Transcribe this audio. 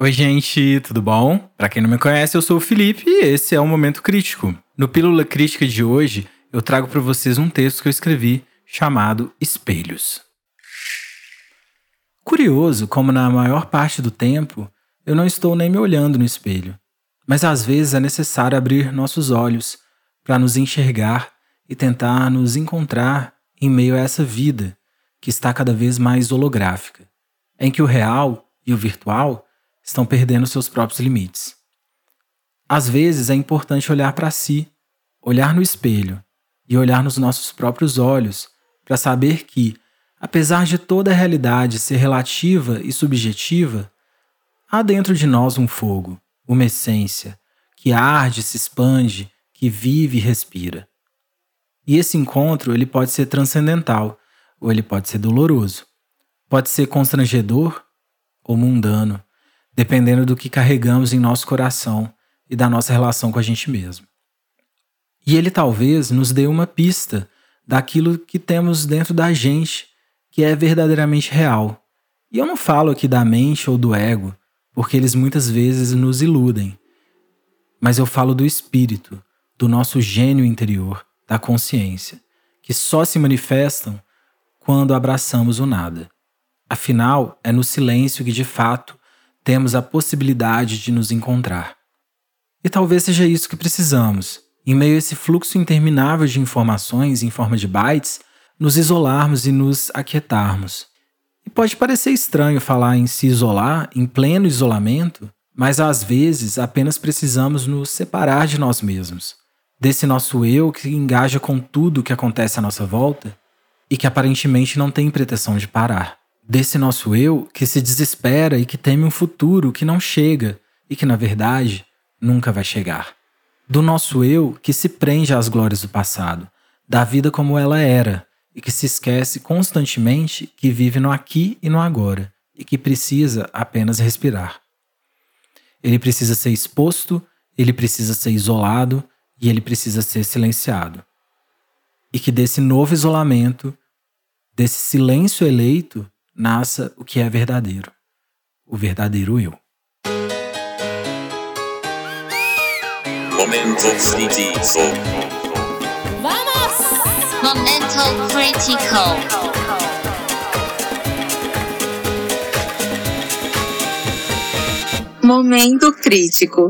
Oi, gente, tudo bom? Para quem não me conhece, eu sou o Felipe e esse é o Momento Crítico. No Pílula Crítica de hoje, eu trago para vocês um texto que eu escrevi chamado Espelhos. Curioso como na maior parte do tempo eu não estou nem me olhando no espelho, mas às vezes é necessário abrir nossos olhos para nos enxergar e tentar nos encontrar em meio a essa vida que está cada vez mais holográfica, em que o real e o virtual estão perdendo seus próprios limites. Às vezes é importante olhar para si, olhar no espelho e olhar nos nossos próprios olhos para saber que, apesar de toda a realidade ser relativa e subjetiva, há dentro de nós um fogo, uma essência, que arde, se expande, que vive e respira. E esse encontro ele pode ser transcendental ou ele pode ser doloroso. Pode ser constrangedor ou mundano dependendo do que carregamos em nosso coração e da nossa relação com a gente mesmo. E ele talvez nos dê uma pista daquilo que temos dentro da gente que é verdadeiramente real. E eu não falo aqui da mente ou do ego, porque eles muitas vezes nos iludem. Mas eu falo do espírito, do nosso gênio interior, da consciência, que só se manifestam quando abraçamos o nada. Afinal, é no silêncio que de fato temos a possibilidade de nos encontrar. E talvez seja isso que precisamos, em meio a esse fluxo interminável de informações em forma de bytes, nos isolarmos e nos aquietarmos. E pode parecer estranho falar em se isolar em pleno isolamento, mas às vezes apenas precisamos nos separar de nós mesmos, desse nosso eu que engaja com tudo o que acontece à nossa volta e que aparentemente não tem pretensão de parar desse nosso eu que se desespera e que teme um futuro que não chega e que, na verdade, nunca vai chegar. Do nosso eu que se prende às glórias do passado, da vida como ela era e que se esquece constantemente que vive no aqui e no agora e que precisa apenas respirar. Ele precisa ser exposto, ele precisa ser isolado e ele precisa ser silenciado. E que desse novo isolamento, desse silêncio eleito, nasça o que é verdadeiro, o verdadeiro eu. Momento crítico. Vamos! Momento crítico. Momento crítico.